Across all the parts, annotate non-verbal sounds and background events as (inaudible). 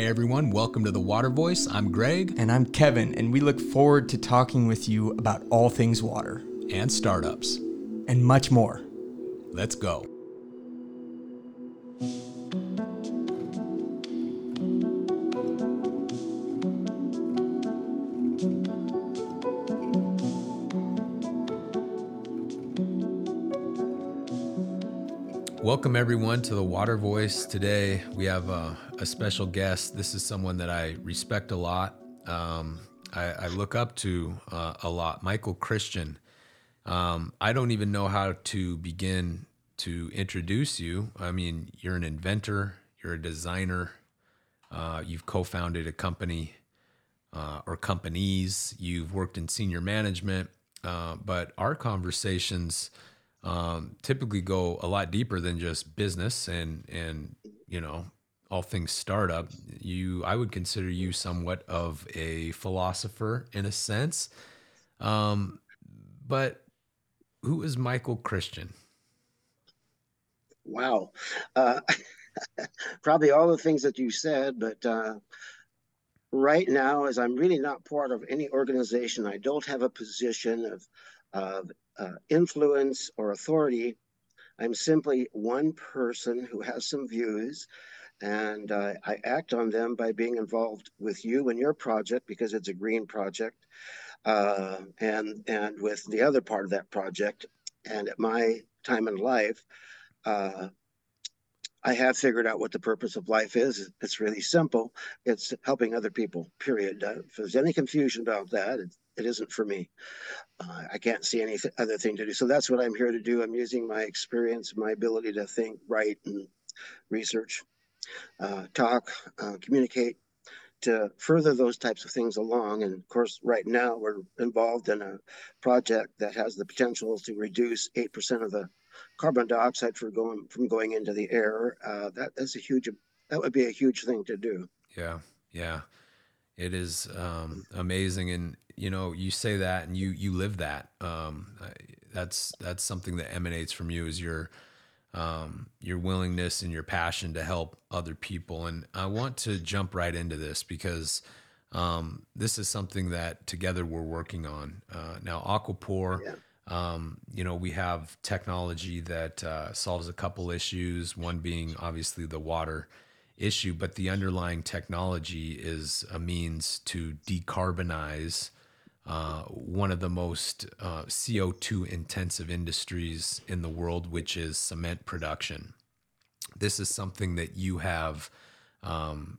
Hey everyone, welcome to the Water Voice. I'm Greg. And I'm Kevin, and we look forward to talking with you about all things water and startups and much more. Let's go. Welcome, everyone, to the Water Voice. Today, we have a, a special guest. This is someone that I respect a lot. Um, I, I, look up to uh, a lot. Michael Christian. Um, I don't even know how to begin to introduce you. I mean, you're an inventor, you're a designer, uh, you've co founded a company uh, or companies, you've worked in senior management. Uh, but our conversations, um, typically go a lot deeper than just business and and you know all things startup. You, I would consider you somewhat of a philosopher in a sense. Um, but who is Michael Christian? Wow, uh, (laughs) probably all the things that you said, but. Uh, right now, as I'm really not part of any organization, I don't have a position of, of uh, influence or authority. I'm simply one person who has some views, and uh, I act on them by being involved with you and your project because it's a green project, uh, and and with the other part of that project. And at my time in life, uh, I have figured out what the purpose of life is. It's really simple. It's helping other people. Period. Uh, if there's any confusion about that, it's it isn't for me. Uh, I can't see any th- other thing to do. So that's what I'm here to do. I'm using my experience, my ability to think, write, and research, uh, talk, uh, communicate to further those types of things along. And of course, right now we're involved in a project that has the potential to reduce 8% of the carbon dioxide for going from going into the air. Uh, that that's a huge, that would be a huge thing to do. Yeah. Yeah. It is um, amazing, and you know, you say that, and you you live that. Um, that's that's something that emanates from you is your um, your willingness and your passion to help other people. And I want to jump right into this because um, this is something that together we're working on uh, now. Aquapore. Yeah. Um, you know, we have technology that uh, solves a couple issues. One being obviously the water issue, but the underlying technology is a means to decarbonize uh, one of the most uh, CO2 intensive industries in the world, which is cement production. This is something that you have um,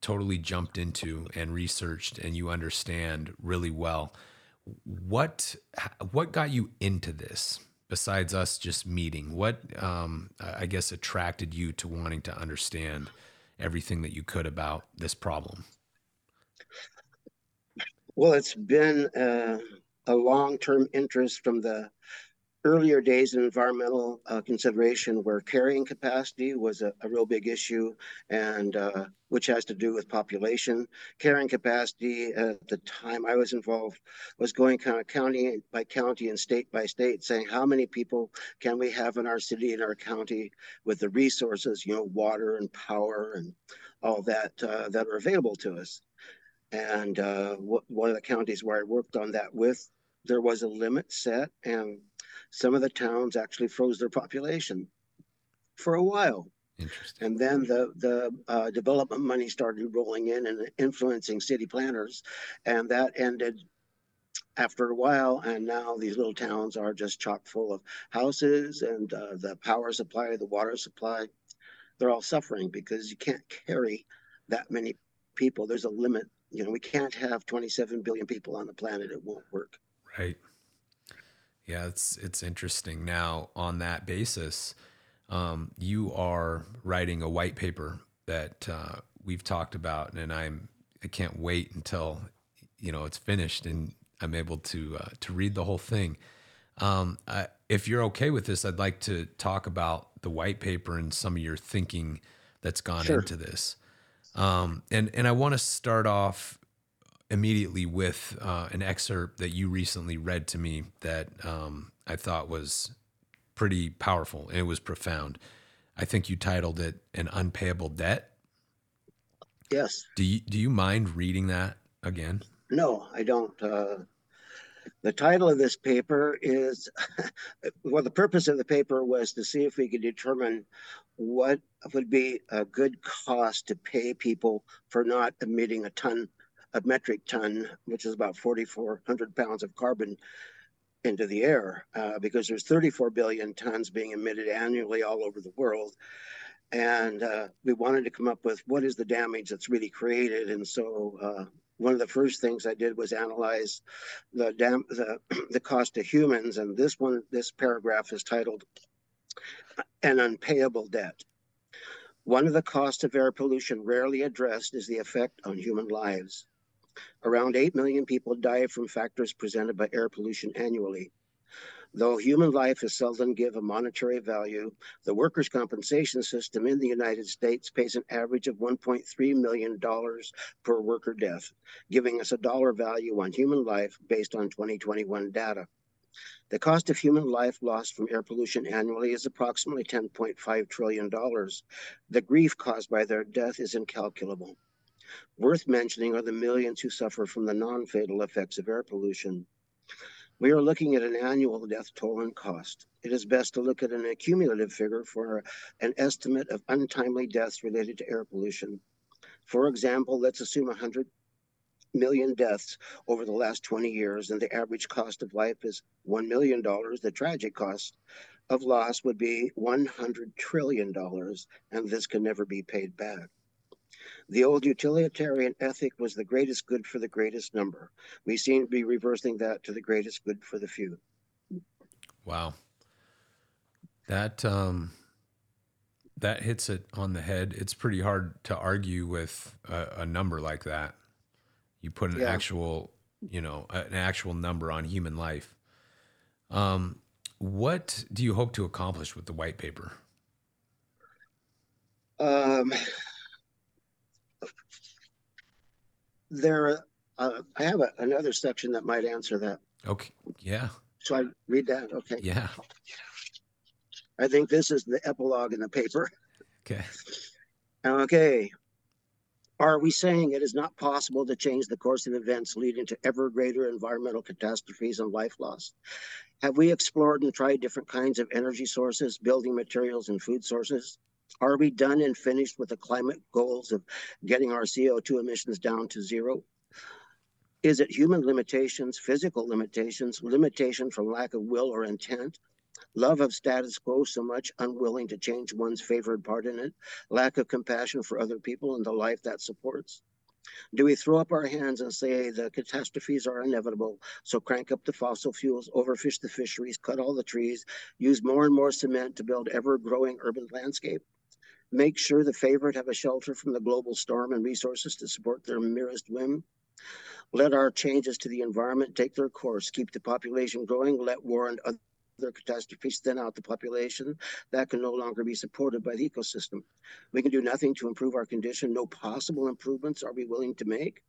totally jumped into and researched, and you understand really well. What what got you into this? besides us just meeting? What, um, I guess, attracted you to wanting to understand everything that you could about this problem? Well, it's been uh, a long term interest from the earlier days in environmental uh, consideration where carrying capacity was a, a real big issue and uh, which has to do with population. Carrying capacity at the time i was involved was going kind of county by county and state by state saying how many people can we have in our city and our county with the resources you know water and power and all that uh, that are available to us and uh, one of the counties where i worked on that with there was a limit set and some of the towns actually froze their population for a while. Interesting. And then the the uh, development money started rolling in and influencing city planners, and that ended after a while. And now these little towns are just chock full of houses and uh, the power supply, the water supply. They're all suffering because you can't carry that many people. There's a limit. You know, we can't have 27 billion people on the planet. It won't work. Right. Yeah, it's it's interesting. Now, on that basis, um, you are writing a white paper that uh, we've talked about, and I'm I can't wait until you know it's finished and I'm able to uh, to read the whole thing. Um, I, if you're okay with this, I'd like to talk about the white paper and some of your thinking that's gone sure. into this. Um, and and I want to start off immediately with uh, an excerpt that you recently read to me that um, I thought was pretty powerful and it was profound. I think you titled it "An Unpayable Debt." Yes. Do you do you mind reading that again? No, I don't. Uh, the title of this paper is (laughs) well, the purpose of the paper was to see if we could determine what would be a good cost to pay people for not emitting a ton, a metric ton, which is about 4,400 pounds of carbon into the air, uh, because there's 34 billion tons being emitted annually all over the world. And uh, we wanted to come up with what is the damage that's really created. And so uh, one of the first things I did was analyze the dam the (clears throat) the cost to humans, and this one this paragraph is titled "An Unpayable Debt." One of the costs of air pollution rarely addressed is the effect on human lives. Around 8 million people die from factors presented by air pollution annually. Though human life is seldom given monetary value, the workers' compensation system in the United States pays an average of $1.3 million per worker death, giving us a dollar value on human life based on 2021 data. The cost of human life lost from air pollution annually is approximately $10.5 trillion. The grief caused by their death is incalculable. Worth mentioning are the millions who suffer from the non fatal effects of air pollution. We are looking at an annual death toll and cost. It is best to look at an accumulative figure for an estimate of untimely deaths related to air pollution. For example, let's assume 100 million deaths over the last 20 years, and the average cost of life is $1 million. The tragic cost of loss would be $100 trillion, and this can never be paid back. The old utilitarian ethic was the greatest good for the greatest number. We seem to be reversing that to the greatest good for the few. Wow. That um that hits it on the head. It's pretty hard to argue with a, a number like that. You put an yeah. actual, you know, an actual number on human life. Um, what do you hope to accomplish with the white paper? Um, there, uh, I have a, another section that might answer that. Okay. Yeah. So I read that. Okay. Yeah. I think this is the epilogue in the paper. Okay. Okay. Are we saying it is not possible to change the course of events leading to ever greater environmental catastrophes and life loss? Have we explored and tried different kinds of energy sources, building materials, and food sources? Are we done and finished with the climate goals of getting our CO2 emissions down to zero? Is it human limitations, physical limitations, limitation from lack of will or intent, love of status quo so much unwilling to change one's favored part in it, lack of compassion for other people and the life that supports? Do we throw up our hands and say the catastrophes are inevitable, so crank up the fossil fuels, overfish the fisheries, cut all the trees, use more and more cement to build ever growing urban landscape? Make sure the favorite have a shelter from the global storm and resources to support their merest whim. Let our changes to the environment take their course, keep the population growing, let war and other catastrophes thin out the population. That can no longer be supported by the ecosystem. We can do nothing to improve our condition. No possible improvements are we willing to make.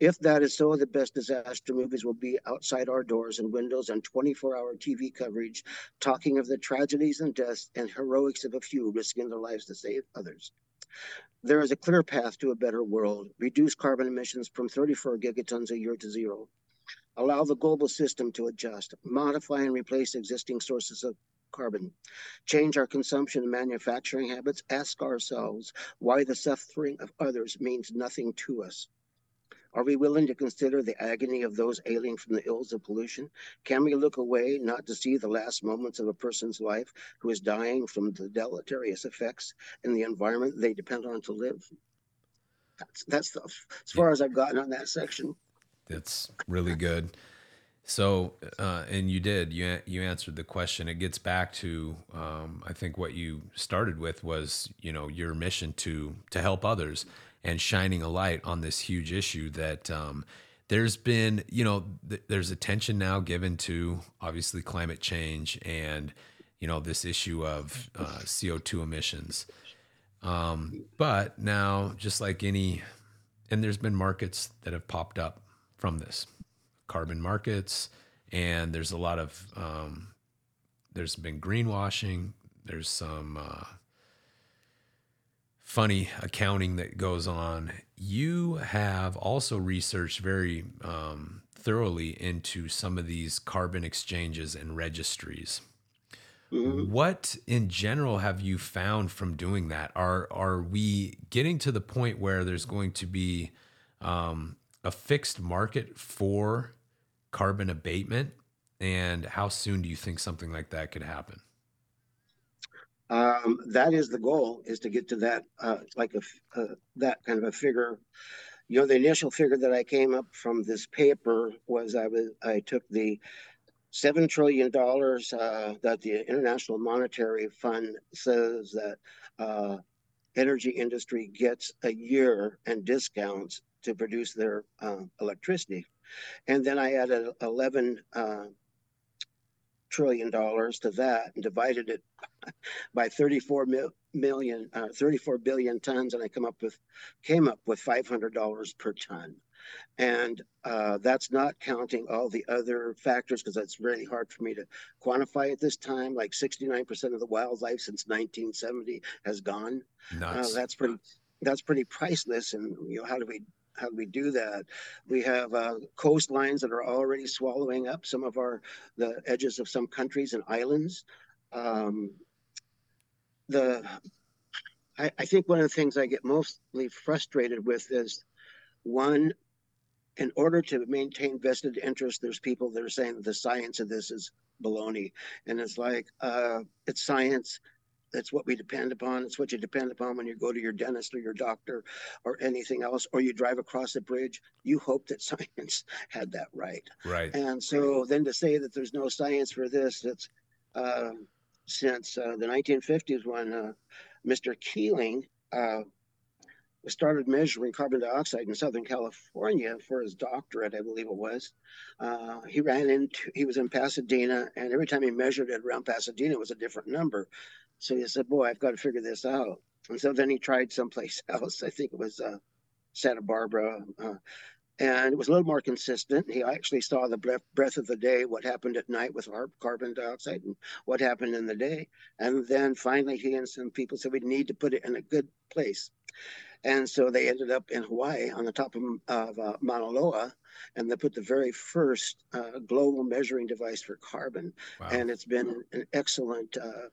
If that is so, the best disaster movies will be outside our doors and windows and 24 hour TV coverage talking of the tragedies and deaths and heroics of a few risking their lives to save others. There is a clear path to a better world. Reduce carbon emissions from 34 gigatons a year to zero. Allow the global system to adjust, modify and replace existing sources of carbon. Change our consumption and manufacturing habits. Ask ourselves why the suffering of others means nothing to us. Are we willing to consider the agony of those ailing from the ills of pollution? Can we look away not to see the last moments of a person's life who is dying from the deleterious effects in the environment they depend on to live? That's, that's the, as far as I've gotten on that section. That's really good. So, uh, and you did you you answered the question. It gets back to um, I think what you started with was you know your mission to to help others, and shining a light on this huge issue that um, there's been, you know, th- there's attention now given to obviously climate change and, you know, this issue of uh, CO2 emissions. Um, but now, just like any, and there's been markets that have popped up from this carbon markets, and there's a lot of, um, there's been greenwashing, there's some, uh, funny accounting that goes on. You have also researched very um, thoroughly into some of these carbon exchanges and registries. Mm-hmm. What in general have you found from doing that? Are are we getting to the point where there's going to be um, a fixed market for carbon abatement? And how soon do you think something like that could happen? Um, that is the goal: is to get to that, uh, like a uh, that kind of a figure. You know, the initial figure that I came up from this paper was I was I took the seven trillion dollars uh, that the International Monetary Fund says that uh, energy industry gets a year and discounts to produce their uh, electricity, and then I added eleven uh, trillion dollars to that and divided it (laughs) by 34 million, uh, 34 billion tons, and I come up with came up with $500 per ton. And uh, that's not counting all the other factors because it's really hard for me to quantify at this time. Like 69% of the wildlife since 1970 has gone. Uh, that's pretty. That's pretty priceless. And you know, how do we how do we do that? We have uh, coastlines that are already swallowing up some of our the edges of some countries and islands. Um, the I, I think one of the things I get mostly frustrated with is one, in order to maintain vested interest, there's people that are saying that the science of this is baloney, and it's like uh, it's science that's what we depend upon. It's what you depend upon when you go to your dentist or your doctor or anything else, or you drive across a bridge. You hope that (laughs) science had that right. Right. And so then to say that there's no science for this, it's uh, since uh, the 1950s when uh, Mr. Keeling uh, started measuring carbon dioxide in Southern California for his doctorate, I believe it was. Uh, he ran into, he was in Pasadena, and every time he measured it around Pasadena, it was a different number. So he said, Boy, I've got to figure this out. And so then he tried someplace (laughs) else. I think it was uh, Santa Barbara. Uh, and it was a little more consistent. He actually saw the breath, breath of the day, what happened at night with carbon dioxide and what happened in the day. And then finally, he and some people said we need to put it in a good place. And so they ended up in Hawaii on the top of, of uh, Mauna Loa, and they put the very first uh, global measuring device for carbon. Wow. And it's been an excellent uh,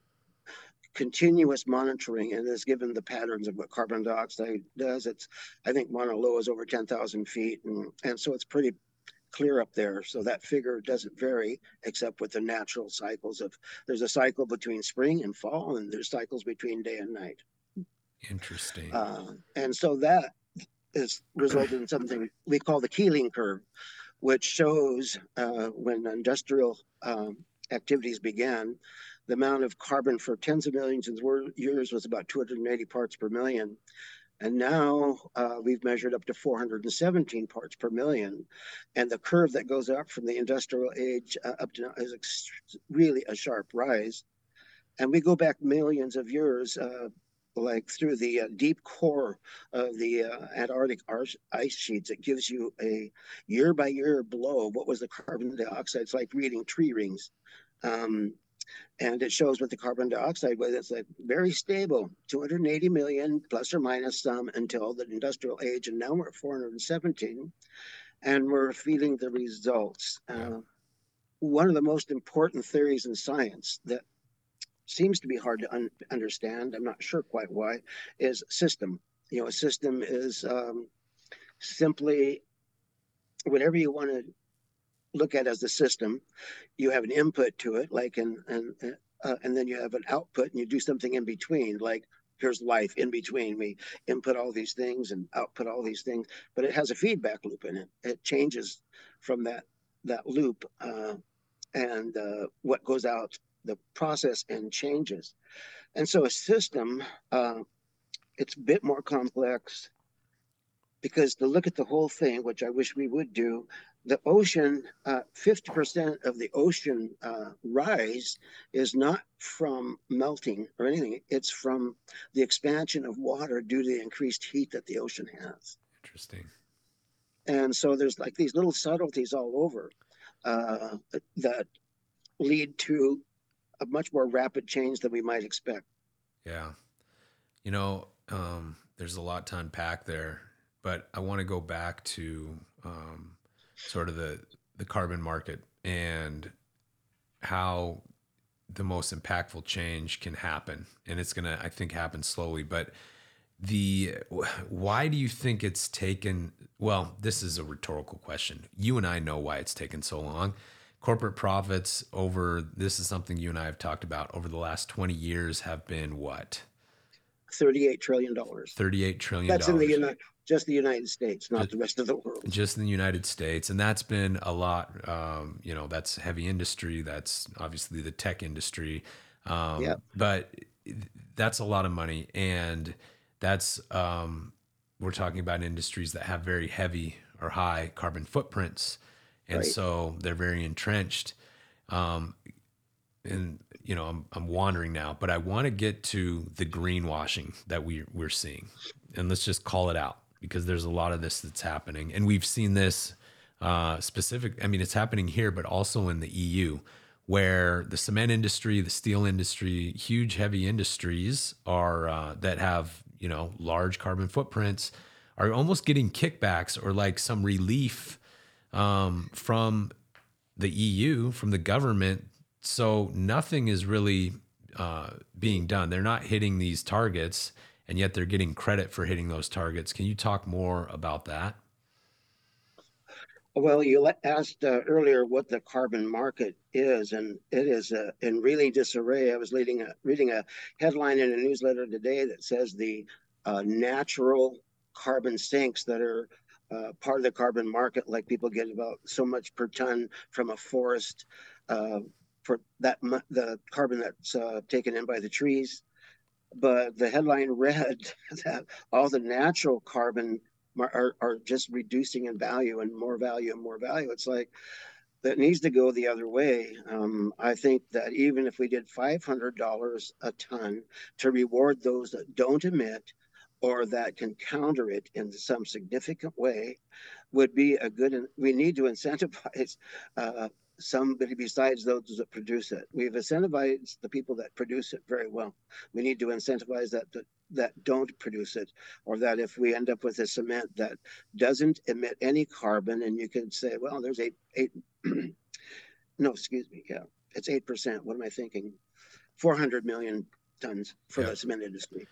continuous monitoring and has given the patterns of what carbon dioxide does. It's, I think Mauna Loa is over 10,000 feet. And, and so it's pretty clear up there. So that figure doesn't vary except with the natural cycles of, there's a cycle between spring and fall and there's cycles between day and night. Interesting. Uh, and so that is resulted in something we call the Keeling curve, which shows uh, when industrial um, activities began, the amount of carbon for tens of millions of years was about 280 parts per million. And now uh, we've measured up to 417 parts per million. And the curve that goes up from the industrial age uh, up to now is ex- really a sharp rise. And we go back millions of years, uh, like through the uh, deep core of the uh, Antarctic ice sheets. It gives you a year by year blow. Of what was the carbon dioxide? It's like reading tree rings. Um, and it shows what the carbon dioxide was. It's like very stable, 280 million plus or minus some until the industrial age, and now we're at 417, and we're feeling the results. Uh, one of the most important theories in science that seems to be hard to un- understand, I'm not sure quite why, is system. You know, a system is um, simply whatever you want to look at as the system. You have an input to it, like and and uh, and then you have an output, and you do something in between, like here's life in between. We input all these things and output all these things, but it has a feedback loop in it. It changes from that that loop, uh, and uh, what goes out the process and changes. And so a system, uh, it's a bit more complex because to look at the whole thing, which I wish we would do, the ocean, uh, 50% of the ocean uh, rise is not from melting or anything. It's from the expansion of water due to the increased heat that the ocean has. Interesting. And so there's like these little subtleties all over uh, that lead to a much more rapid change than we might expect. Yeah. You know, Um, there's a lot to unpack there, but I want to go back to um, sort of the the carbon market and how the most impactful change can happen, and it's going to, I think, happen slowly. But the why do you think it's taken? Well, this is a rhetorical question. You and I know why it's taken so long. Corporate profits over this is something you and I have talked about over the last 20 years have been what? 38 trillion dollars. 38 trillion That's in the United just the United States, not the rest of the world. Just in the United States, and that's been a lot. Um, you know, that's heavy industry. That's obviously the tech industry. Um, yeah. But that's a lot of money, and that's um, we're talking about industries that have very heavy or high carbon footprints, and right. so they're very entrenched. And you know, I'm I'm wandering now, but I want to get to the greenwashing that we we're seeing, and let's just call it out because there's a lot of this that's happening, and we've seen this uh, specific. I mean, it's happening here, but also in the EU, where the cement industry, the steel industry, huge heavy industries are uh, that have you know large carbon footprints are almost getting kickbacks or like some relief um, from the EU, from the government. So nothing is really uh, being done. They're not hitting these targets and yet they're getting credit for hitting those targets. Can you talk more about that? Well, you asked uh, earlier what the carbon market is, and it is uh, in really disarray. I was reading a, reading a headline in a newsletter today that says the uh, natural carbon sinks that are uh, part of the carbon market, like people get about so much per ton from a forest uh, for that the carbon that's uh, taken in by the trees but the headline read (laughs) that all the natural carbon are, are just reducing in value and more value and more value. It's like that needs to go the other way. Um, I think that even if we did $500 a ton to reward those that don't emit or that can counter it in some significant way, would be a good. We need to incentivize (laughs) uh, somebody besides those that produce it. We've incentivized the people that produce it very well. We need to incentivize that, that that don't produce it, or that if we end up with a cement that doesn't emit any carbon, and you can say, well, there's eight eight. (clears throat) no, excuse me. Yeah, it's eight percent. What am I thinking? Four hundred million tons for the cement industry.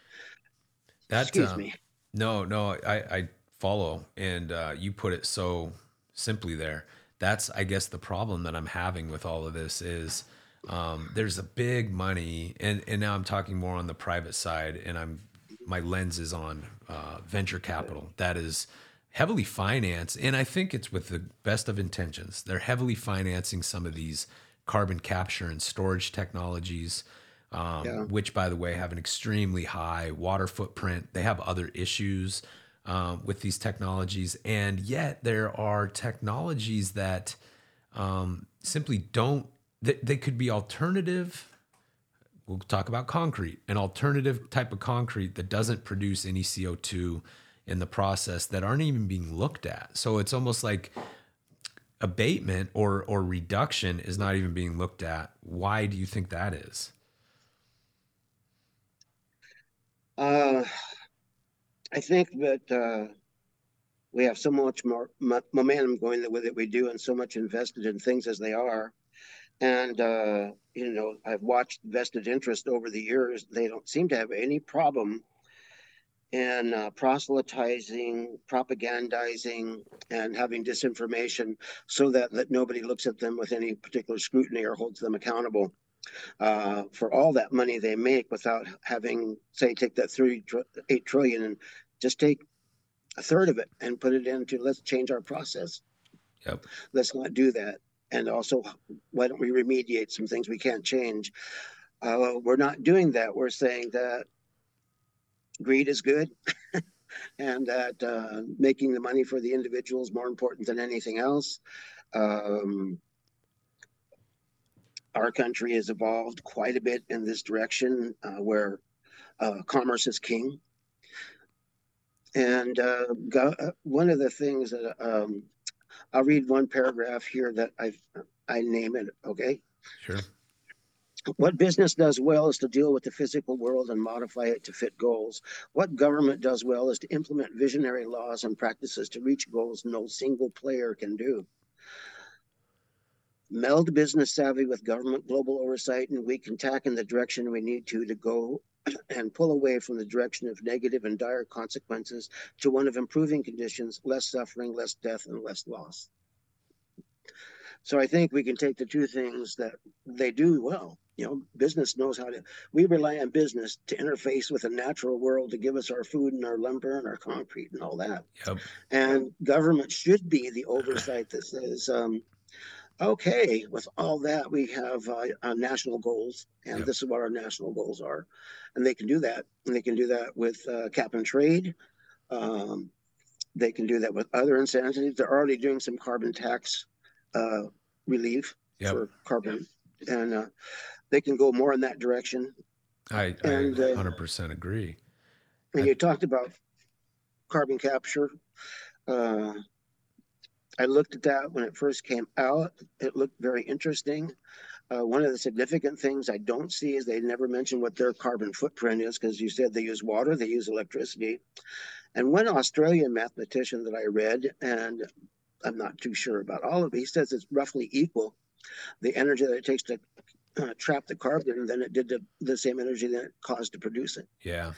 That, excuse um, me. No, no, I I follow, and uh, you put it so simply there that's I guess the problem that I'm having with all of this is um, there's a big money, and and now I'm talking more on the private side, and I'm my lens is on uh, venture capital that is heavily financed, and I think it's with the best of intentions. They're heavily financing some of these carbon capture and storage technologies. Um, yeah. which by the way have an extremely high water footprint. They have other issues um, with these technologies, and yet there are technologies that um, simply don't. They, they could be alternative. We'll talk about concrete, an alternative type of concrete that doesn't produce any CO two in the process that aren't even being looked at. So it's almost like abatement or or reduction is not even being looked at. Why do you think that is? Uh, I think that uh, we have so much more momentum going with it we do, and so much invested in things as they are. And uh, you know, I've watched vested interest over the years. They don't seem to have any problem in uh, proselytizing, propagandizing, and having disinformation, so that that nobody looks at them with any particular scrutiny or holds them accountable uh, for all that money they make without having, say, take that 38 trillion and just take a third of it and put it into let's change our process. Yep. Let's not do that. And also, why don't we remediate some things we can't change? Uh, we're not doing that. We're saying that greed is good. (laughs) and that uh, making the money for the individual is more important than anything else. Um, our country has evolved quite a bit in this direction uh, where uh, commerce is king. And uh, uh one of the things that um, I'll read one paragraph here that I I name it, okay? Sure. What business does well is to deal with the physical world and modify it to fit goals. What government does well is to implement visionary laws and practices to reach goals no single player can do. Meld business savvy with government global oversight, and we can tack in the direction we need to to go (clears throat) and pull away from the direction of negative and dire consequences to one of improving conditions, less suffering, less death, and less loss. So I think we can take the two things that they do well. You know, business knows how to. We rely on business to interface with the natural world to give us our food and our lumber and our concrete and all that. Yep. And government should be the oversight that says, um, okay, with all that, we have uh, uh, national goals, and Yep. this is what our national goals are. And they can do that. And they can do that with uh, cap and trade. Um, they can do that with other incentives. They're already doing some carbon tax uh, relief Yep. for carbon, and uh, they can go more in that direction. I, I And, uh, 100% agree. And I- you talked about carbon capture. I looked at that when it first came out. It looked very interesting. Uh, one of the significant things I don't see is they never mention what their carbon footprint is because you said they use water, they use electricity. And one Australian mathematician that I read, and I'm not too sure about all of it, he says it's roughly equal the energy that it takes to uh, trap the carbon than it did to the same energy that it caused to produce it. Yeah.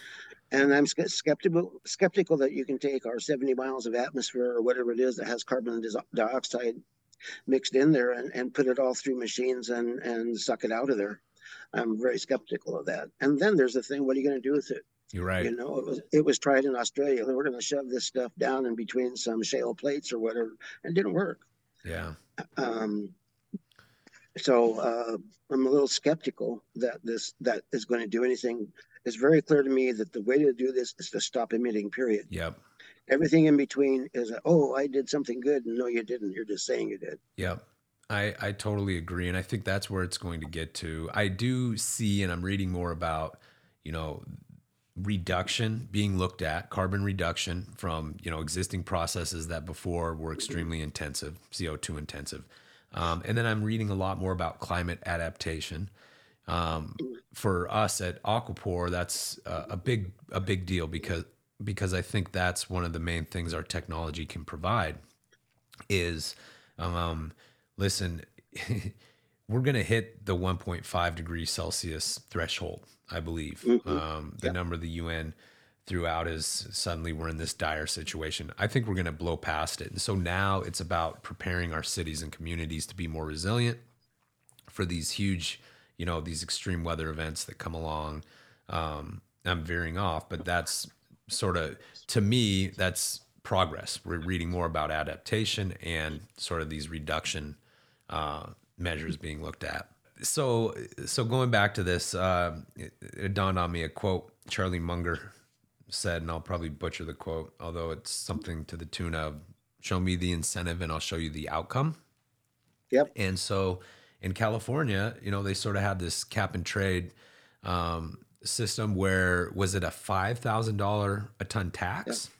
And I'm skeptical skeptical that you can take our 70 miles of atmosphere or whatever it is that has carbon dioxide mixed in there and, and put it all through machines and, and suck it out of there. I'm very skeptical of that. And then there's the thing, what are you going to do with it? You're right. You know, it was it was tried in Australia. They were going to shove this stuff down in between some shale plates or whatever, and it didn't work. Yeah. Um, so uh, I'm a little skeptical that this that is going to do anything. It's very clear to me that the way to do this is to stop emitting. Period. Yep. Everything in between is a, oh I did something good. And no, you didn't. You're just saying you did. Yep. I, I totally agree. And I think that's where it's going to get to. I do see, and I'm reading more about, you know, reduction being looked at, carbon reduction from, you know, existing processes that before were extremely intensive, CO2 intensive. Um, and then I'm reading a lot more about climate adaptation. Um, for us at Aquapore, that's a, a big a big deal because because I think that's one of the main things our technology can provide is um, listen, (laughs) we're going to hit the 1.5 degrees Celsius threshold, I believe. Mhm. Um, the Yep. number the UN threw out is suddenly we're in this dire situation. I think we're going to blow past it. And so now it's about preparing our cities and communities to be more resilient for these huge, you know, these extreme weather events that come along. Um, I'm veering off, but that's sort of, to me, that's progress. We're reading more about adaptation and sort of these reduction uh, measures being looked at. So, so going back to this, uh, it, it dawned on me a quote Charlie Munger said, and I'll probably butcher the quote, although it's something to the tune of "Show me the incentive, and I'll show you the outcome." Yep. And so, in California, you know, they sort of had this cap and trade um, system where was it a five thousand dollar a ton tax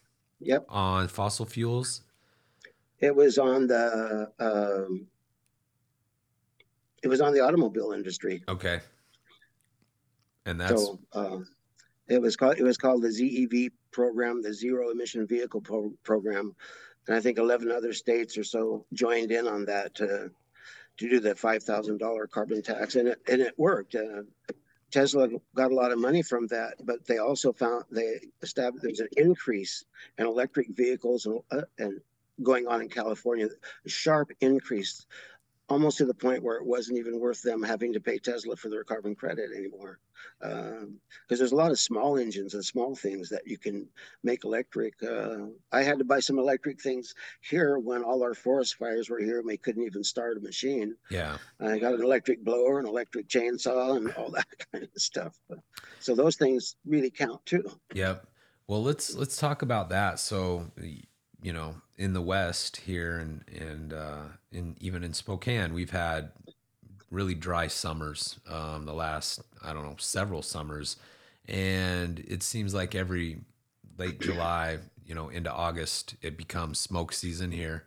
Yep. on fossil fuels? It was on the um, it was on the automobile industry. Okay, and that's so um, it was called it was called the ZEV program, the Zero Emission Vehicle pro- Program, and I think eleven other states or so joined in on that to to do the five thousand dollar carbon tax, and it and it worked. Uh, Tesla got a lot of money from that, but they also found they established there's an increase in electric vehicles and, uh, and going on in California, a sharp increase, almost to the point where it wasn't even worth them having to pay Tesla for their carbon credit anymore. Because there's a lot of small engines and small things that you can make electric. Uh, I had to buy some electric things here when all our forest fires were here and we couldn't even start a machine. yeah, I got an electric blower, an electric chainsaw, and all that (laughs) kind of stuff. So those things really count too. Yep. Well, let's let's talk about that. So, you know, in the West here, and and uh, in even in Spokane, we've had really dry summers. Um, the last I don't know several summers, and it seems like every late July, you know, into August, it becomes smoke season here.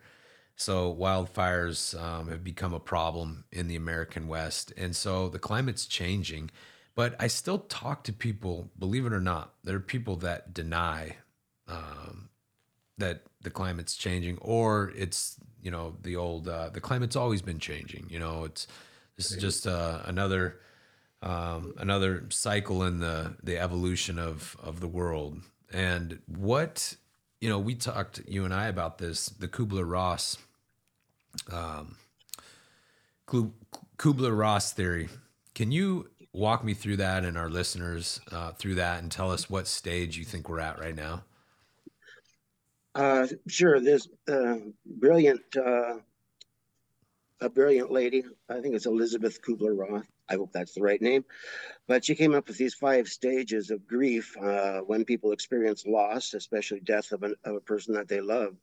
So wildfires um, have become a problem in the American West, and so the climate's changing. But I still talk to people, believe it or not, there are people that deny um, that the climate's changing, or it's you know the old uh, the climate's always been changing. You know, it's this is just uh, another um, another cycle in the the evolution of of the world. And what you know, we talked you and I about this the Kubler Ross um, Kubler Ross theory. Can you walk me through that and our listeners uh, through that and tell us what stage you think we're at right now? Uh, sure. This uh, brilliant, uh, a brilliant lady. I think it's Elisabeth Kubler Ross. I hope that's the right name. But she came up with these five stages of grief uh, when people experience loss, especially death of, an, of a person that they love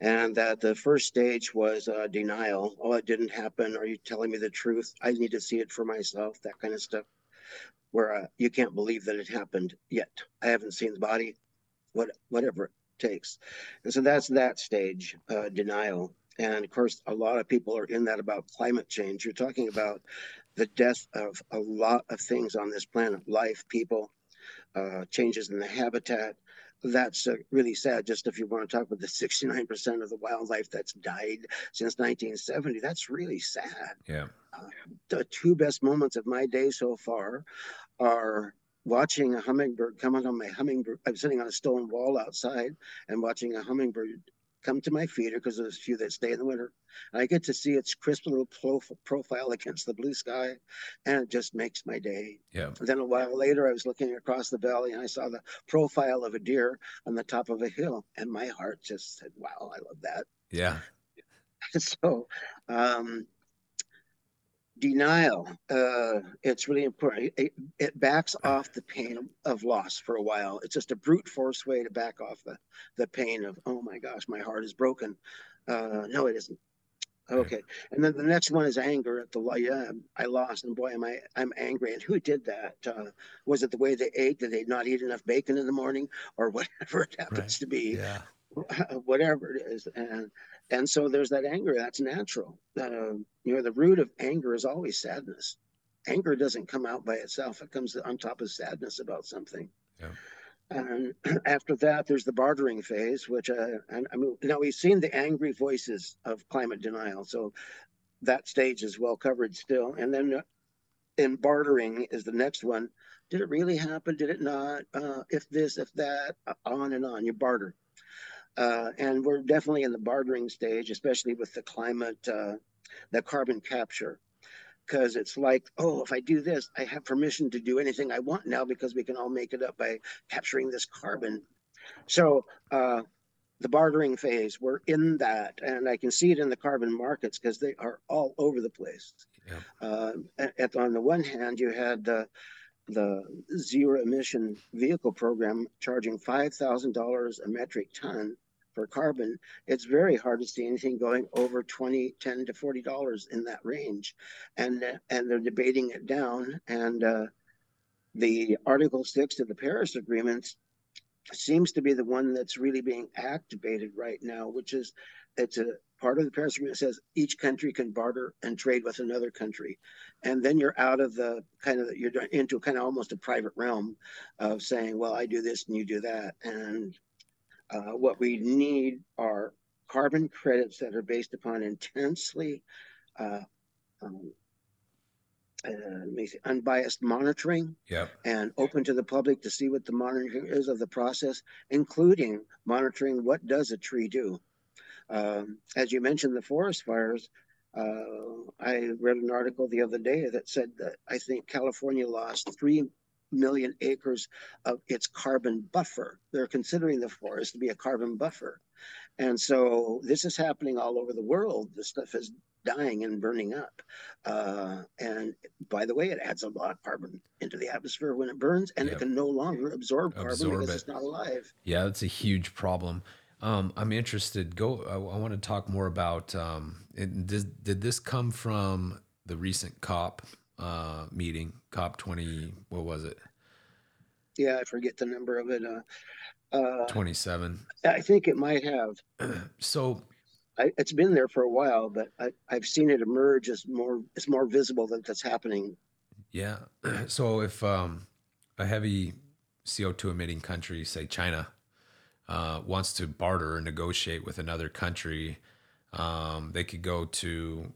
and that the first stage was uh, denial. Oh, it didn't happen. Are you telling me the truth? I need to see it for myself. That kind of stuff, where uh, you can't believe that it happened yet. I haven't seen the body. What whatever takes, and so that's that stage, uh, denial. And of course, a lot of people are in that about climate change. You're talking about the death of a lot of things on this planet, life, people, uh, changes in the habitat, that's uh, really sad. Just if you want to talk about the 69% of the wildlife that's died since 1970, that's really sad. Yeah. Uh, the two best moments of my day so far are watching a hummingbird come out on my hummingbird. I'm sitting on a stone wall outside and watching a hummingbird come to my feeder because there's a few that stay in the winter. And I get to see its crisp little profile against the blue sky, and it just makes my day. Yeah. And then a while later, I was looking across the valley and I saw the profile of a deer on the top of a hill, and my heart just said, "Wow, I love that." Yeah. (laughs) so, um, denial uh, it's really important. It, it, backs off the pain of loss for a while. It's just a brute force way to back off the, the pain of oh my gosh my heart is broken. Uh, no it isn't. Okay. And then the next one is anger at the yeah i lost and boy am i i'm angry. And who did that? Uh, was it the way they ate? Did they not eat enough bacon in the morning? Or (laughs) whatever it happens right. to be. Yeah. (laughs) Whatever it is. And and so there's that anger that's natural uh, you know the root of anger is always sadness. Anger doesn't come out by itself it comes on top of sadness about something. Yeah. and (clears throat) after that there's the bartering phase which uh, and, i mean now we've seen the angry voices of climate denial so that stage is well covered still. And then uh, in bartering is the next one. Did it really happen? Did it not? Uh, if this if that uh, on and on you barter uh, and we're definitely in the bartering stage, especially with the climate, uh, the carbon capture. Because it's like, oh, if I do this, I have permission to do anything I want now because we can all make it up by capturing this carbon. So, uh, the bartering phase, we're in that, and I can see it in the carbon markets because they are all over the place. Yeah. Uh, at, on the one hand, you had the zero emission vehicle program charging $5,000 a metric ton for carbon, it's very hard to see anything going over 20, 10 to $40 in that range. And, and they're debating it down. And uh, the Article 6 of the Paris Agreement seems to be the one that's really being activated right now, which is it's a part of the Paris Agreement says each country can barter and trade with another country, and then you're out of the kind of you're into kind of almost a private realm of saying, well, I do this and you do that, and uh, what we need are carbon credits that are based upon intensely uh, um, uh, unbiased monitoring yep. and open to the public to see what the monitoring is of the process, including monitoring what does a tree do. Um, as you mentioned, the forest fires, I read an article the other day that said that I think California lost 3 million acres of its carbon buffer. They're considering the forest to be a carbon buffer. And so this is happening all over the world. This stuff is dying and burning up. Uh, and by the way, it adds a lot of carbon into the atmosphere when it burns, and yep. it can no longer absorb carbon absorb because it. it's not alive. Yeah, that's a huge problem. Um, I'm interested. Go. I, I, want to talk more about. Um, it, did, did this come from the recent COP uh, meeting? COP 20. What was it? Yeah, I forget the number of it. Uh, uh, 27. I think it might have. (clears throat) so, I, it's been there for a while, but I, I've seen it emerge as more it's more visible that that's happening. Yeah. (clears throat) So if um, a heavy CO2 emitting country, say China, uh, wants to barter or negotiate with another country, um, they could go to,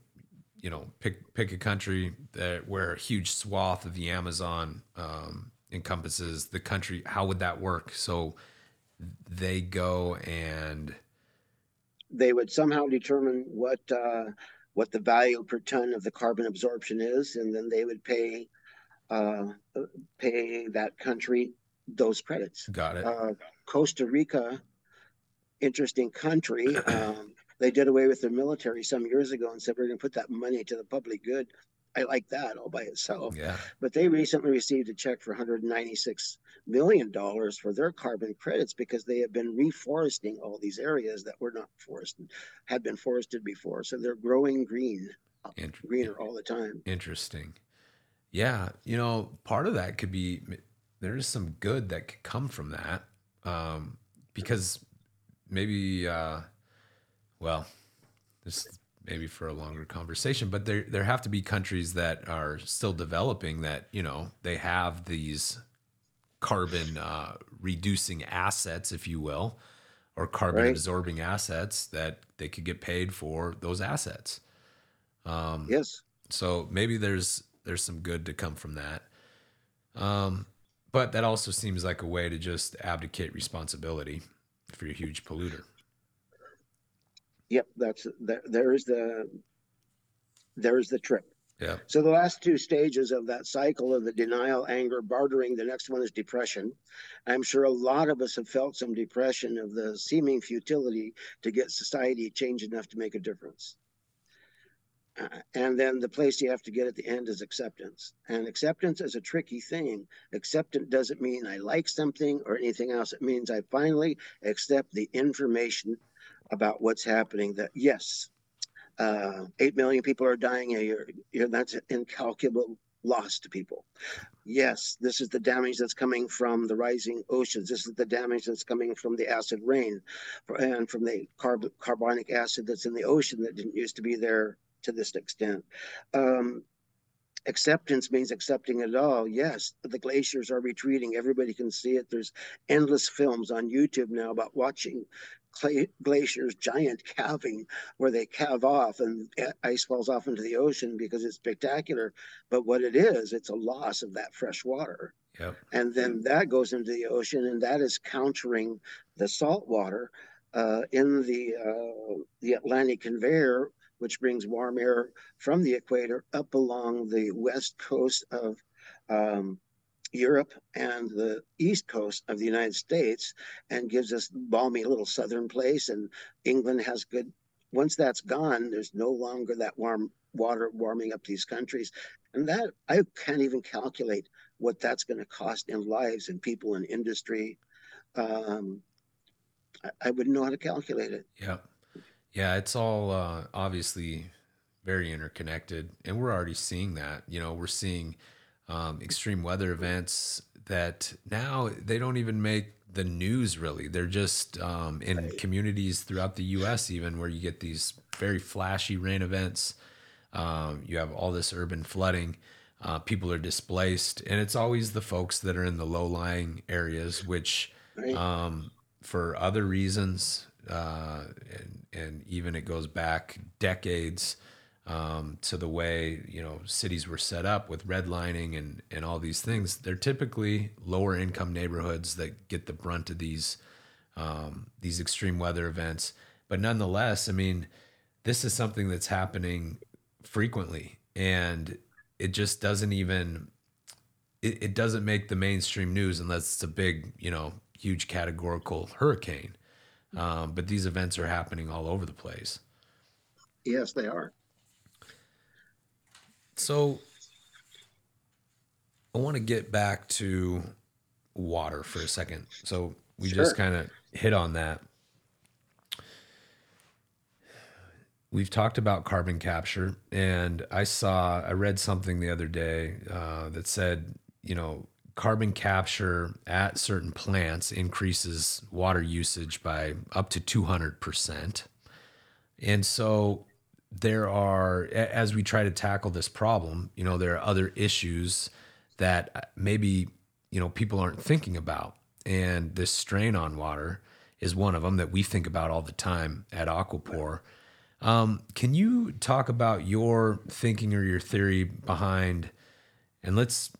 you know, pick pick a country that where a huge swath of the Amazon um, encompasses the country. How would that work? So they go and they would somehow determine what uh, what the value per ton of the carbon absorption is, and then they would pay uh, pay that country those credits. Got it. Uh, Costa Rica, interesting country. (clears throat) Um, they did away with their military some years ago and said we're going to put that money to the public good. I like that all by itself. Yeah. But they recently received a check for 196 million dollars for their carbon credits because they have been reforesting all these areas that were not forested, had been forested before. So they're growing green, Inter- greener all the time. Interesting. Yeah, you know, part of that could be there is some good that could come from that, um, because maybe, uh, well, this maybe for a longer conversation, but there there have to be countries that are still developing that you know they have these carbon uh, reducing assets, if you will, or carbon right. absorbing assets that they could get paid for those assets. Um, yes. So maybe there's there's some good to come from that. Um, but that also seems like a way to just abdicate responsibility for your huge polluter. Yep, that's there. There's the there's the trip. Yeah. So the last two stages of that cycle of the denial, anger, bartering, the next one is depression. I'm sure a lot of us have felt some depression of the seeming futility to get society changed enough to make a difference. And then the place you have to get at the end is acceptance. And acceptance is a tricky thing. Acceptance doesn't mean I like something or anything else. It means I finally accept the information about what's happening that yes, uh, 8 million people are dying a year. That's an incalculable loss to people. Yes, this is the damage that's coming from the rising oceans. This is the damage that's coming from the acid rain and from the carb- carbonic acid that's in the ocean that didn't used to be there to this extent. Um, acceptance means accepting it all. Yes, the glaciers are retreating. Everybody can see it. There's endless films on YouTube now about watching glaciers giant (laughs) calving where they calve off and ice falls off into the ocean because it's spectacular but what it is it's a loss of that fresh water yep. and then that goes into the ocean and that is countering the salt water uh, in the uh, the Atlantic conveyor which brings warm air from the equator up along the west coast of um, Europe and the east coast of the United States and gives us balmy little southern place. And England has good. Once that's gone, there's no longer that warm water warming up these countries, and that I can't even calculate what that's going to cost in lives and people and industry. Um, I, I, wouldn't know how to calculate it. Yeah, yeah, it's all uh, obviously very interconnected, and we're already seeing that. You know, we're seeing um, extreme weather events that now they don't even make the news really. They're just um, in right. communities throughout the U.S. even where you get these very flashy rain events. Um, you have all this urban flooding. Uh, people are displaced, and it's always the folks that are in the low-lying areas, which, right. um, for other reasons, uh, and, and even it goes back decades um, to the way you know cities were set up with redlining and and all these things. They're typically lower income neighborhoods that get the brunt of these um, these extreme weather events. But nonetheless, I mean, this is something that's happening frequently, and it just doesn't even it, it doesn't make the mainstream news unless it's a big you know huge categorical hurricane. Um, but these events are happening all over the place. Yes, they are. So I want to get back to water for a second. So we sure. just kind of hit on that. We've talked about carbon capture, and I saw, I read something the other day uh, that said, you know, carbon capture at certain plants increases water usage by up to 200%. And so there are, as we try to tackle this problem, you know, there are other issues that maybe, you know, people aren't thinking about. And this strain on water is one of them that we think about all the time at Aquapour. Um, can you talk about your thinking or your theory behind, and let's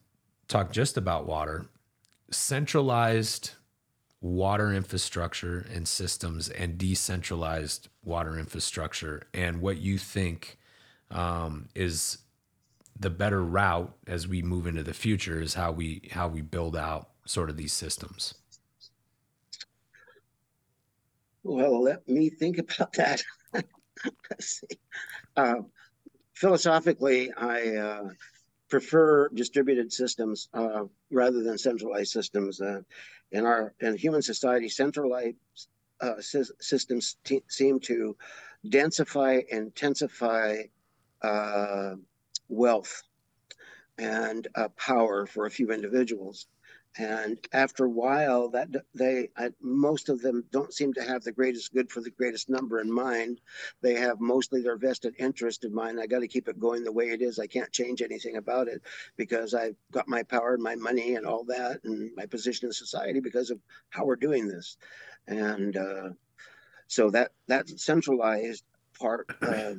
talk just about water, centralized water infrastructure and systems and decentralized water infrastructure and what you think um, is the better route as we move into the future is how we how we build out sort of these systems. Well let me think about that. (laughs) Uh, philosophically i uh, prefer distributed systems uh, rather than centralized systems uh, in our in human society, centralized uh, systems t- seem to densify, intensify uh, wealth and uh, power for a few individuals and after a while that they I, most of them don't seem to have the greatest good for the greatest number in mind. They have mostly their vested interest in mind. I got to keep it going the way it is. I can't change anything about it because i've got my power and my money and all that and my position in society because of how we're doing this. And uh, so that that centralized part uh,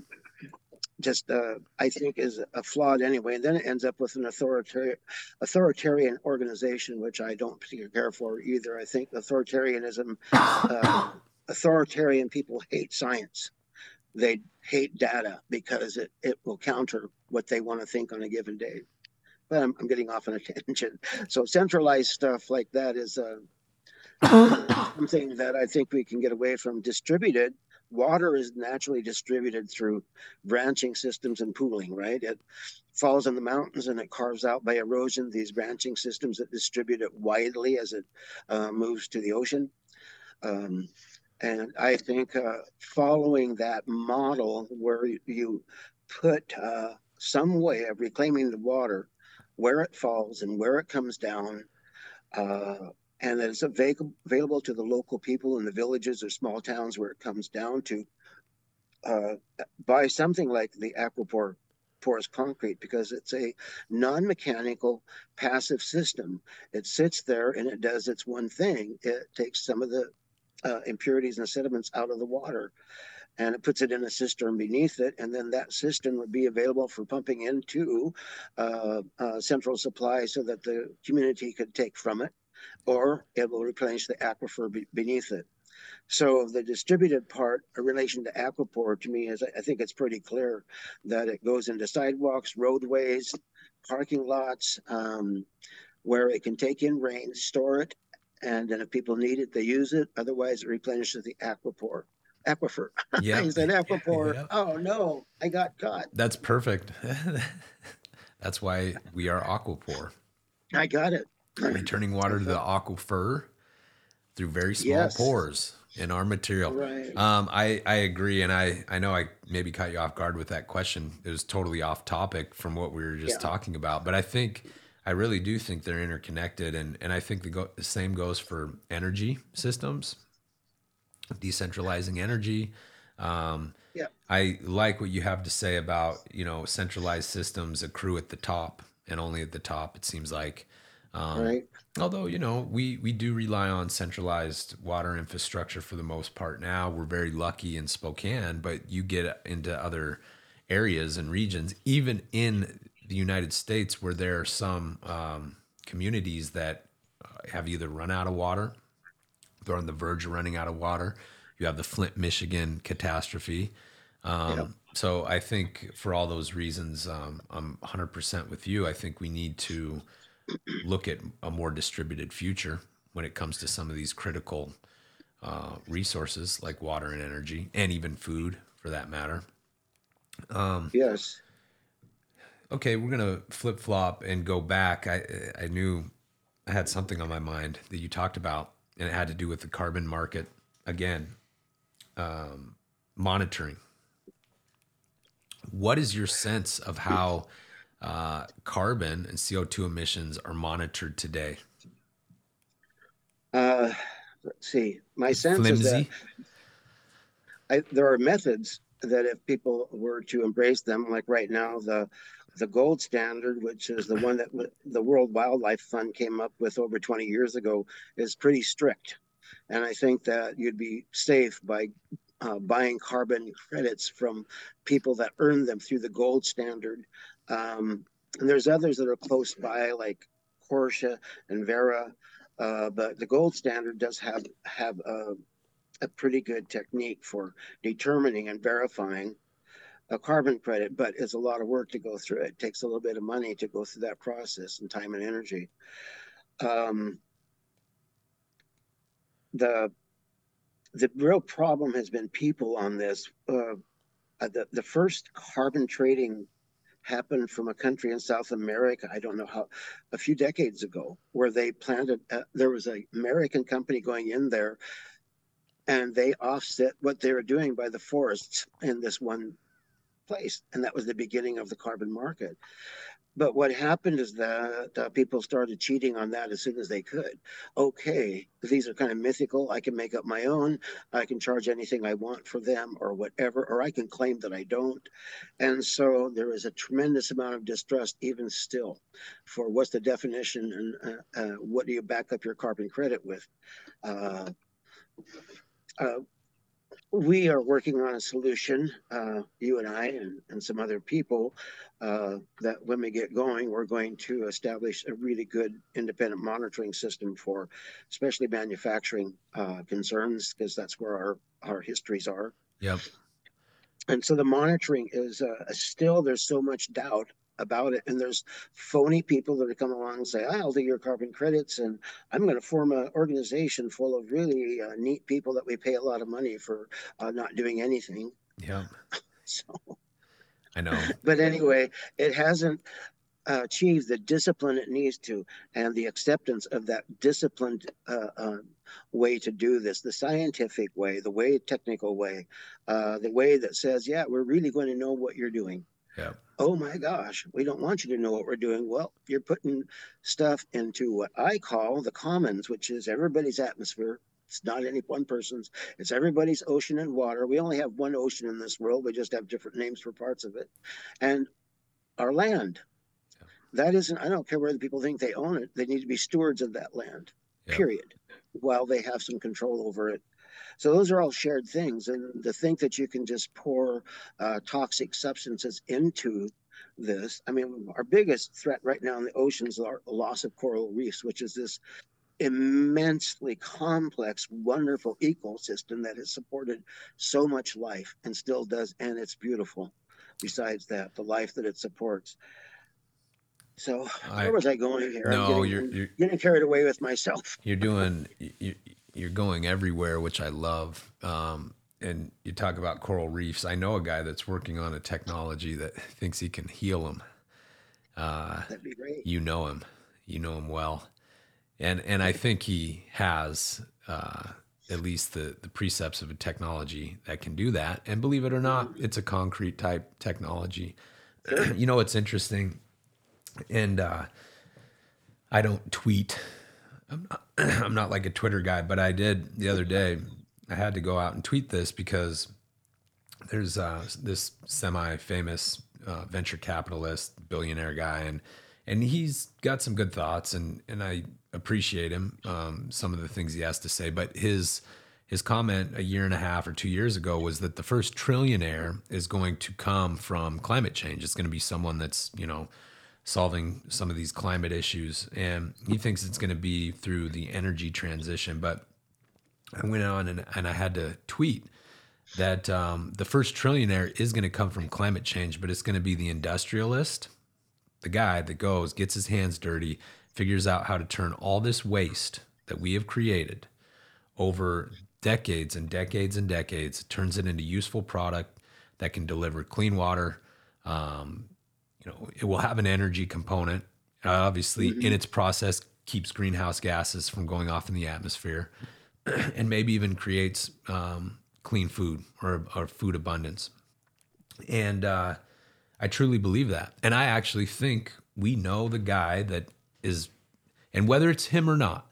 just uh, I think is a flawed anyway. And then it ends up with an authoritarian authoritarian organization, which I don't particularly care for either. I think authoritarianism, uh, authoritarian people hate science. They hate data because it, it will counter what they want to think on a given day. But I'm, I'm getting off on a (laughs) tangent. So centralized stuff like that is uh, (coughs) something that I think we can get away from. Distributed water is naturally distributed through branching systems and pooling, right? It falls in the mountains and it carves out by erosion these branching systems that distribute it widely as it uh, moves to the ocean. Um, and I think uh, following that model where you put uh, some way of reclaiming the water where it falls and where it comes down uh, and that it's available, to the local people in the villages or small towns where it comes down to uh, buy something like the Aquapour porous concrete because it's a non-mechanical passive system. It sits there and it does its one thing. It takes some of the uh, impurities and sediments out of the water and it puts it in a cistern beneath it, and then that cistern would be available for pumping into uh, uh, central supply so that the community could take from it or it will replenish the aquifer be- beneath it. So the distributed part in relation to Aquapour to me is I think it's pretty clear that it goes into sidewalks, roadways, parking lots, um, where it can take in rain, store it, and then if people need it, they use it. Otherwise, it replenishes the Aquapour. Aquifer. (laughs) Yeah. I said Aquapour. Yeah. Oh no, I got caught. That's perfect. (laughs) That's why we are Aquapour. I got it returning (clears throat) water to the aquifer through very small yes. pores in our material. Right. Um, I, I agree. And I, I know I maybe caught you off guard with that question. It was totally off topic from what we were just yeah. talking about. But I think, I really do think they're interconnected. And, and I think the, go, the same goes for energy systems, decentralizing energy. Um, yeah. I like what you have to say about, you know, centralized systems accrue at the top and only at the top, it seems like. Um, right. Although you know we we do rely on centralized water infrastructure for the most part now. We're very lucky in Spokane, but you get into other areas and regions, even in the United States, where there are some um, communities that have either run out of water, they're on the verge of running out of water. You have the Flint, Michigan catastrophe. Um, yep. So I think for all those reasons, um, I'm 100% with you. I think we need to look at a more distributed future when it comes to some of these critical uh, resources like water and energy, and even food for that matter. Um, yes. Okay, we're gonna flip flop and go back. I I knew I had something on my mind that you talked about, and it had to do with the carbon market again. Um, monitoring. What is your sense of how? Uh, carbon and CO2 emissions are monitored today? Uh, let's see. My sense Flimsy. is that I, there are methods that if people were to embrace them, like right now, the the gold standard, which is the one that the World Wildlife Fund came up with over 20 years ago, is pretty strict. And I think that you'd be safe by uh, buying carbon credits from people that earn them through the gold standard. Um, and there's others that are close by, like Porsche and Verra. Uh, but the gold standard does have have a, a pretty good technique for determining and verifying a carbon credit, but it's a lot of work to go through. It takes a little bit of money to go through that process and time and energy. Um, the the real problem has been people on this. Uh, uh the the first carbon trading happened from a country in South America. I don't know how, a few decades ago, where they planted. Uh, there was an American company going in there, and they offset what they were doing by the forests in this one place, and that was the beginning of the carbon market. But what happened is that uh, people started cheating on that as soon as they could. Okay, these are kind of mythical. I can make up my own. I can charge anything I want for them or whatever, or I can claim that I don't. And so there is a tremendous amount of distrust, even still, for what's the definition and uh, uh, what do you back up your carbon credit with. Uh, uh we are working on a solution, uh, you and I and, and some other people, uh, that when we get going, we're going to establish a really good independent monitoring system for especially manufacturing uh, concerns, because that's where our, our histories are. Yep. And so the monitoring is uh, still, there's so much doubt about it. And there's phony people that are come along and say, I'll do your carbon credits and I'm going to form an organization full of really uh, neat people that we pay a lot of money for uh, not doing anything. Yeah. (laughs) so I know. But anyway, it hasn't uh, achieved the discipline it needs to and the acceptance of that disciplined uh, uh, way to do this, the scientific way, the way technical way, uh, the way that says, yeah, we're really going to know what you're doing. Yeah. Oh my gosh, we don't want you to know what we're doing. Well, you're putting stuff into what I call the commons, which is everybody's atmosphere. It's not any one person's. It's everybody's ocean and water. We only have one ocean in this world. We just have different names for parts of it. And our land. Yeah. That isn't, I don't care whether people think they own it. They need to be stewards of that land, yeah. period, while they have some control over it so those are all shared things. And to think that you can just pour uh, toxic substances into this, I mean, our biggest threat right now in the oceans are the loss of coral reefs, which is this immensely complex, wonderful ecosystem that has supported so much life and still does, and it's beautiful. Besides that, the life that it supports. So I, where was I going here? No, getting, you're, you're, getting carried away with myself. You're doing you, you're going everywhere, which I love. Um, and you talk about coral reefs. I know a guy that's working on a technology that (laughs) thinks he can heal them. Uh, That'd be great. You know him. You know him well, and and I think he has uh, at least the the precepts of a technology that can do that. And believe it or not, it's a concrete type technology. Sure. (clears throat) you know, it's interesting, and uh, I don't tweet I'm not, (clears throat) I'm not like a Twitter guy, but I did the other day. I had to go out and tweet this because there's uh, this semi-famous uh, venture capitalist, billionaire guy, and and he's got some good thoughts, and and I appreciate him um, some of the things he has to say. But his his comment a year and a half or two years ago was that the first trillionaire is going to come from climate change. It's going to be someone that's you know solving some of these climate issues. And he thinks it's going to be through the energy transition. But I went on and, and I had to tweet that um, the first trillionaire is going to come from climate change, but it's going to be the industrialist, the guy that goes, gets his hands dirty, figures out how to turn all this waste that we have created over decades and decades and decades, turns it into useful product that can deliver clean water, um, you know, it will have an energy component. Uh, obviously, mm-hmm. in its process, keeps greenhouse gases from going off in the atmosphere, (clears throat) and maybe even creates um, clean food or, or, food abundance. And uh, I truly believe that. And I actually think we know the guy that is, and whether it's him or not,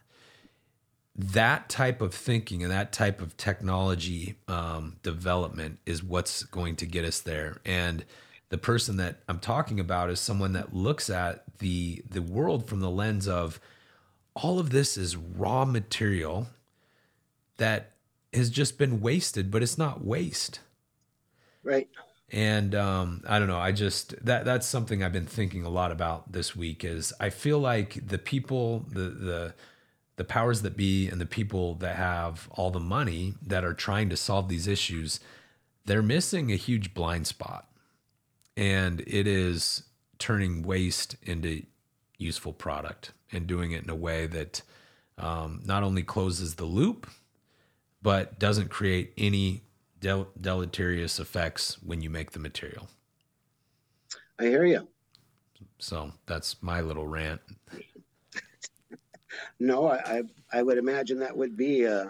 that type of thinking and that type of technology um, development is what's going to get us there. And the person that I'm talking about is someone that looks at the the world from the lens of all of this is raw material that has just been wasted, but it's not waste. Right. And um, I don't know. I just that that's something I've been thinking a lot about this week. Is I feel like the people, the the the powers that be, and the people that have all the money that are trying to solve these issues, they're missing a huge blind spot, and it is turning waste into useful product and doing it in a way that um, not only closes the loop, but doesn't create any del- deleterious effects when you make the material. I hear you. So that's my little rant. (laughs) no, I, I, I would imagine that would be uh,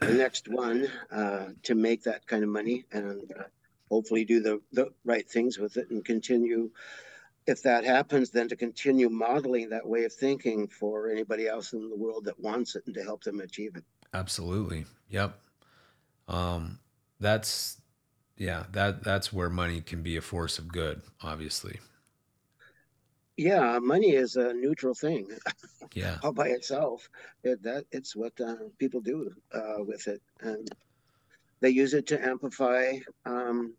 the next one uh, to make that kind of money and uh, hopefully do the, the right things with it and continue. If that happens, then to continue modeling that way of thinking for anybody else in the world that wants it and to help them achieve it. Absolutely. Yep. Um, that's yeah that that's where money can be a force of good obviously yeah money is a neutral thing yeah (laughs) all by itself it, that it's what uh, people do uh, with it and they use it to amplify um,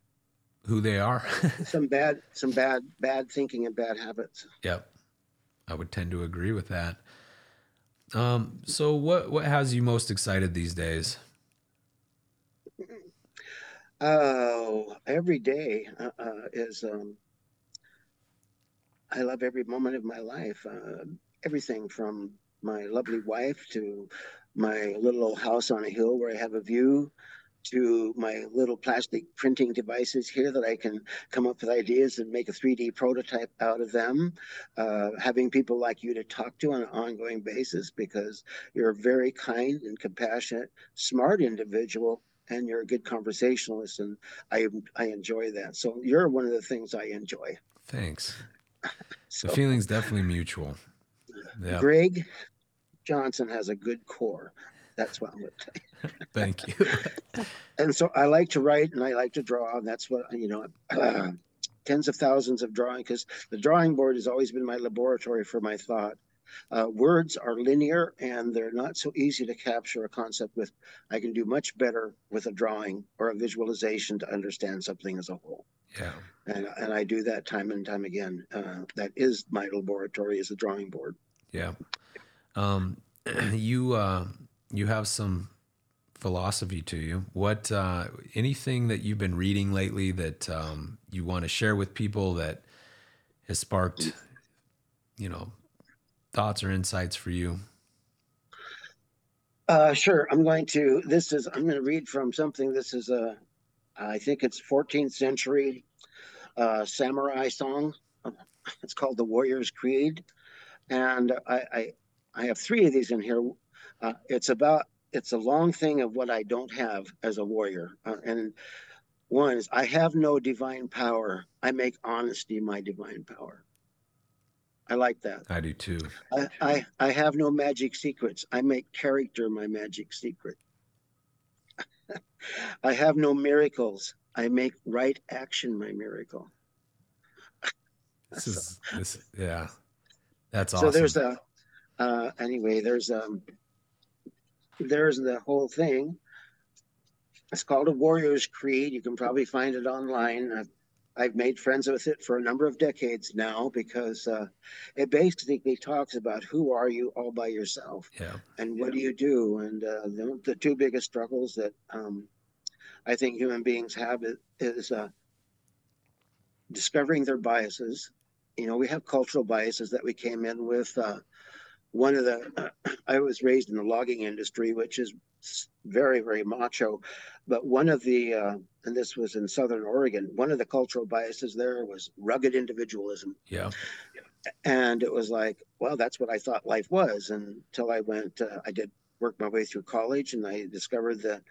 who they are. (laughs) some bad some bad bad thinking and bad habits. Yep. I would tend to agree with that. Um, so what what has you most excited these days? Oh, every day uh, uh, is. Um, I love every moment of my life. Uh, everything from my lovely wife to my little old house on a hill where I have a view to my little plastic printing devices here that I can come up with ideas and make a 3D prototype out of them. Uh, having people like you to talk to on an ongoing basis because you're a very kind and compassionate, smart individual and you're a good conversationalist, and I I enjoy that. So you're one of the things I enjoy. Thanks. (laughs) so, the feeling's definitely mutual. (laughs) Yep. Greg Johnson has a good core. That's what I'm going to tell you. Thank you. (laughs) and so I like to write and I like to draw, and that's what you know. Uh, (clears throat) tens of thousands of drawing because the drawing board has always been my laboratory for my thought uh, words are linear and they're not so easy to capture a concept with. I can do much better with a drawing or a visualization to understand something as a whole. Yeah. And, and I do that time and time again. Uh, that is my laboratory is a drawing board. Yeah. Um, (clears throat) you, uh, you have some philosophy to you. What, uh, anything that you've been reading lately that, um, you want to share with people that has sparked, you know, thoughts or insights for you? Uh, sure. I'm going to. This is. I'm going to read from something. This is a. I think it's 14th century uh, samurai song. It's called the Warrior's Creed, and I I, I have three of these in here. Uh, it's about. It's a long thing of what I don't have as a warrior, uh, and one is I have no divine power. I make honesty my divine power. I like that. I do too. I, I, I have no magic secrets. I make character my magic secret. (laughs) I have no miracles. I make right action my miracle. (laughs) this is this, yeah. That's awesome. So there's a uh, anyway. There's um there's the whole thing. It's called a Warrior's Creed. You can probably find it online. I've I've made friends with it for a number of decades now because uh, it basically talks about who are you all by yourself yeah. and what do you do. And uh, the, the, two biggest struggles that um, I think human beings have is uh, discovering their biases. You know, we have cultural biases that we came in with. One of the, (clears throat) I was raised in the logging industry, which is very, very macho. But one of the, uh, and this was in Southern Oregon, one of the cultural biases there was rugged individualism. Yeah. And it was like, well, that's what I thought life was until I went, uh, I did work my way through college and I discovered that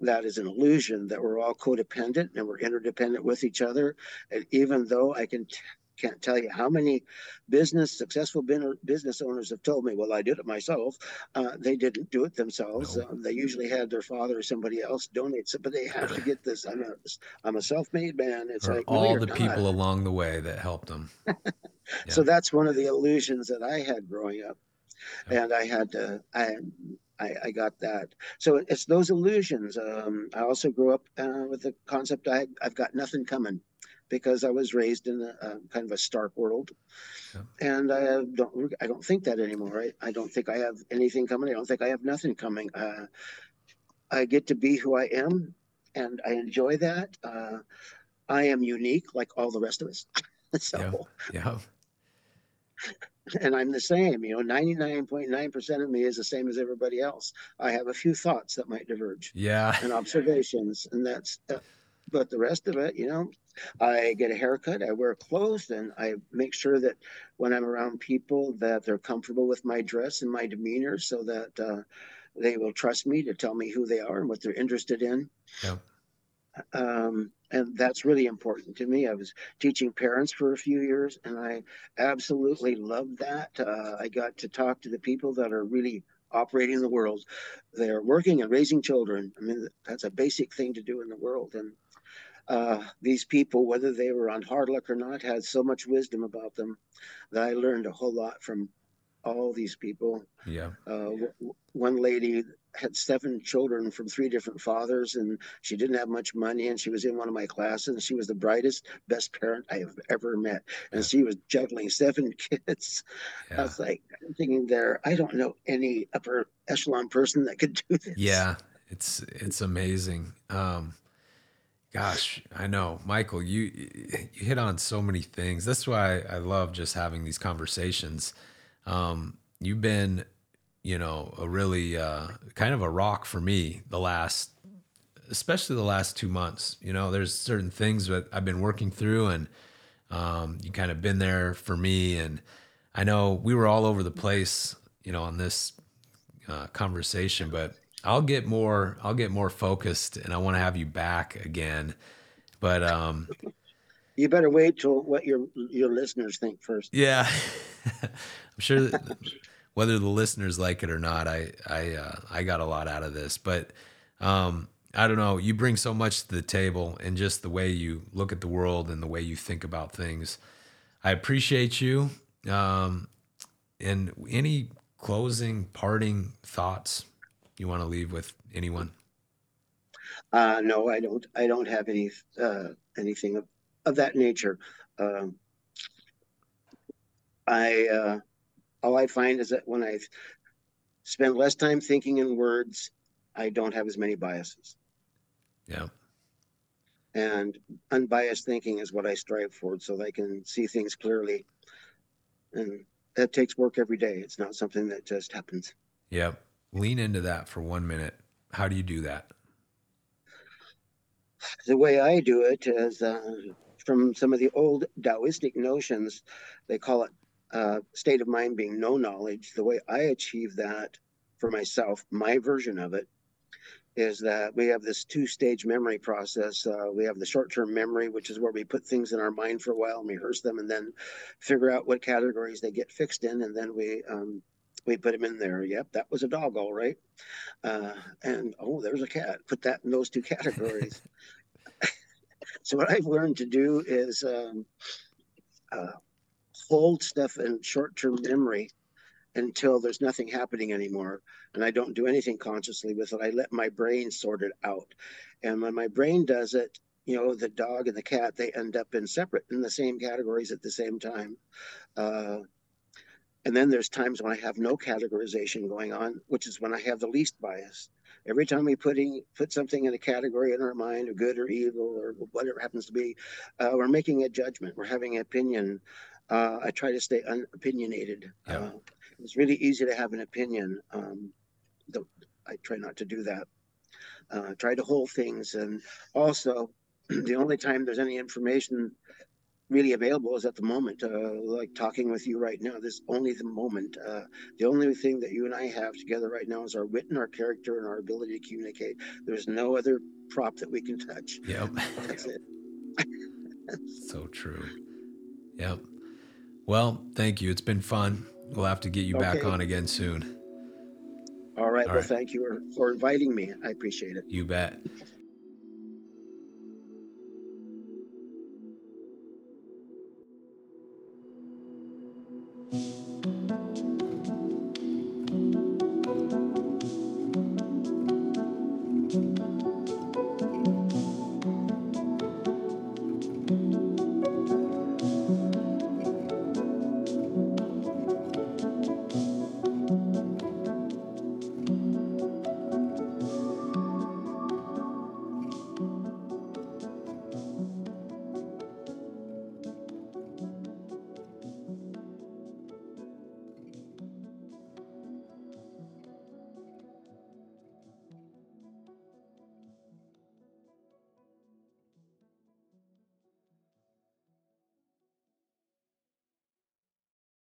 that is an illusion that we're all codependent and we're interdependent with each other. And even though I can, t- can't tell you how many business successful business owners have told me, "Well, I did it myself." Uh, they didn't do it themselves. No. Uh, they usually had their father or somebody else donate it, but they have to get this. I'm a I'm a self-made man. It's or like all no, the not. people along the way that helped them. (laughs) yeah. So that's one of the illusions that I had growing up, yeah. and I had to I I, I, got that. So it's those illusions. Um, I also grew up uh, with the concept I, I've got nothing coming because I was raised in a, kind of a stark world, yeah. and I don't I don't think that anymore. I, I don't think I have anything coming. I don't think I have nothing coming. Uh, I get to be who I am, and I enjoy that. Uh, I am unique, like all the rest of us. (laughs) so yeah. yeah (laughs) and I'm the same. You know, 99.9% of me is the same as everybody else. I have a few thoughts that might diverge. Yeah. And observations. And that's, uh, but the rest of it, you know, I get a haircut, I wear clothes, and I make sure that when I'm around people that they're comfortable with my dress and my demeanor so that uh, they will trust me to tell me who they are and what they're interested in. Yeah. Um, and that's really important to me. I was teaching parents for a few years, and I absolutely loved that. Uh, I got to talk to the people that are really operating the world. They're working and raising children. I mean, that's a basic thing to do in the world. And uh, these people, whether they were on hard luck or not, had so much wisdom about them that I learned a whole lot from all these people. Yeah. Uh, w- one lady had seven children from three different fathers, and she didn't have much money. And she was in one of my classes, and she was the brightest, best parent I have ever met. And yeah. she was juggling seven (laughs) kids. Yeah. I was like, I'm thinking there, I don't know any upper echelon person that could do this. Yeah, it's it's amazing. Um, gosh, I know, Michael. You you hit on so many things. That's why I love just having these conversations. Um, you've been you know, a really uh, kind of a rock for me the last, especially the last two months. You know, there's certain things that I've been working through, and um, you kind of been there for me. And I know we were all over the place, you know, on this uh, conversation, but I'll get more, I'll get more focused, and I want to have you back again. But um, (laughs) you better wait till what your your listeners think first. Yeah, (laughs) I'm sure. That, whether the listeners like it or not, I I uh, I got a lot out of this. But um, I don't know. You bring so much to the table, and just the way you look at the world and the way you think about things. I appreciate you. Um, and any closing, parting thoughts you want to leave with anyone? Uh, no, I don't. I don't have any uh, anything of, of that nature. Um, I uh, all I find is that when I spend less time thinking in words, I don't have as many biases. Yeah. And unbiased thinking is what I strive for so that I can see things clearly. And that takes work every day. It's not something that just happens. Yep. Lean into that for one minute. How do you do that? The way I do it is uh, from some of the old Taoistic notions. They call it uh, state of mind being no knowledge, the way I achieve that for myself, my version of it, is that we have this two stage memory process. Uh, we have the short term memory, which is where we put things in our mind for a while and rehearse them and then figure out what categories they get fixed in. And then we, um, we put him in there. Yep, that was a dog, all right. Uh, and oh, there's a cat. Put that in those two (laughs) categories. so, what I've learned to do is um, uh, hold stuff in short-term memory until there's nothing happening anymore and i don't do anything consciously with it i let my brain sort it out and when my brain does it you know the dog and the cat they end up in separate in the same categories at the same time uh, and then there's times when i have no categorization going on which is when i have the least bias every time we putting put something in a category in our mind of good or evil or whatever happens to be uh, we're making a judgment we're having an opinion uh, I try to stay unopinionated. Yeah. Uh, it's really easy to have an opinion. Um, I try not to do that. Uh, try to hold things, and also (clears throat) the only time there's any information really available is at the moment. Uh, like talking with you right now, this only the moment. Uh, the only thing that you and I have together right now is our wit and our character and our ability to communicate. There's no other prop that we can touch. Yep. That's it. (laughs) so true. Yep. Well, thank you. It's been fun. We'll have to get you back on again soon. All right. All well, right. thank you for inviting me. I appreciate it. You bet.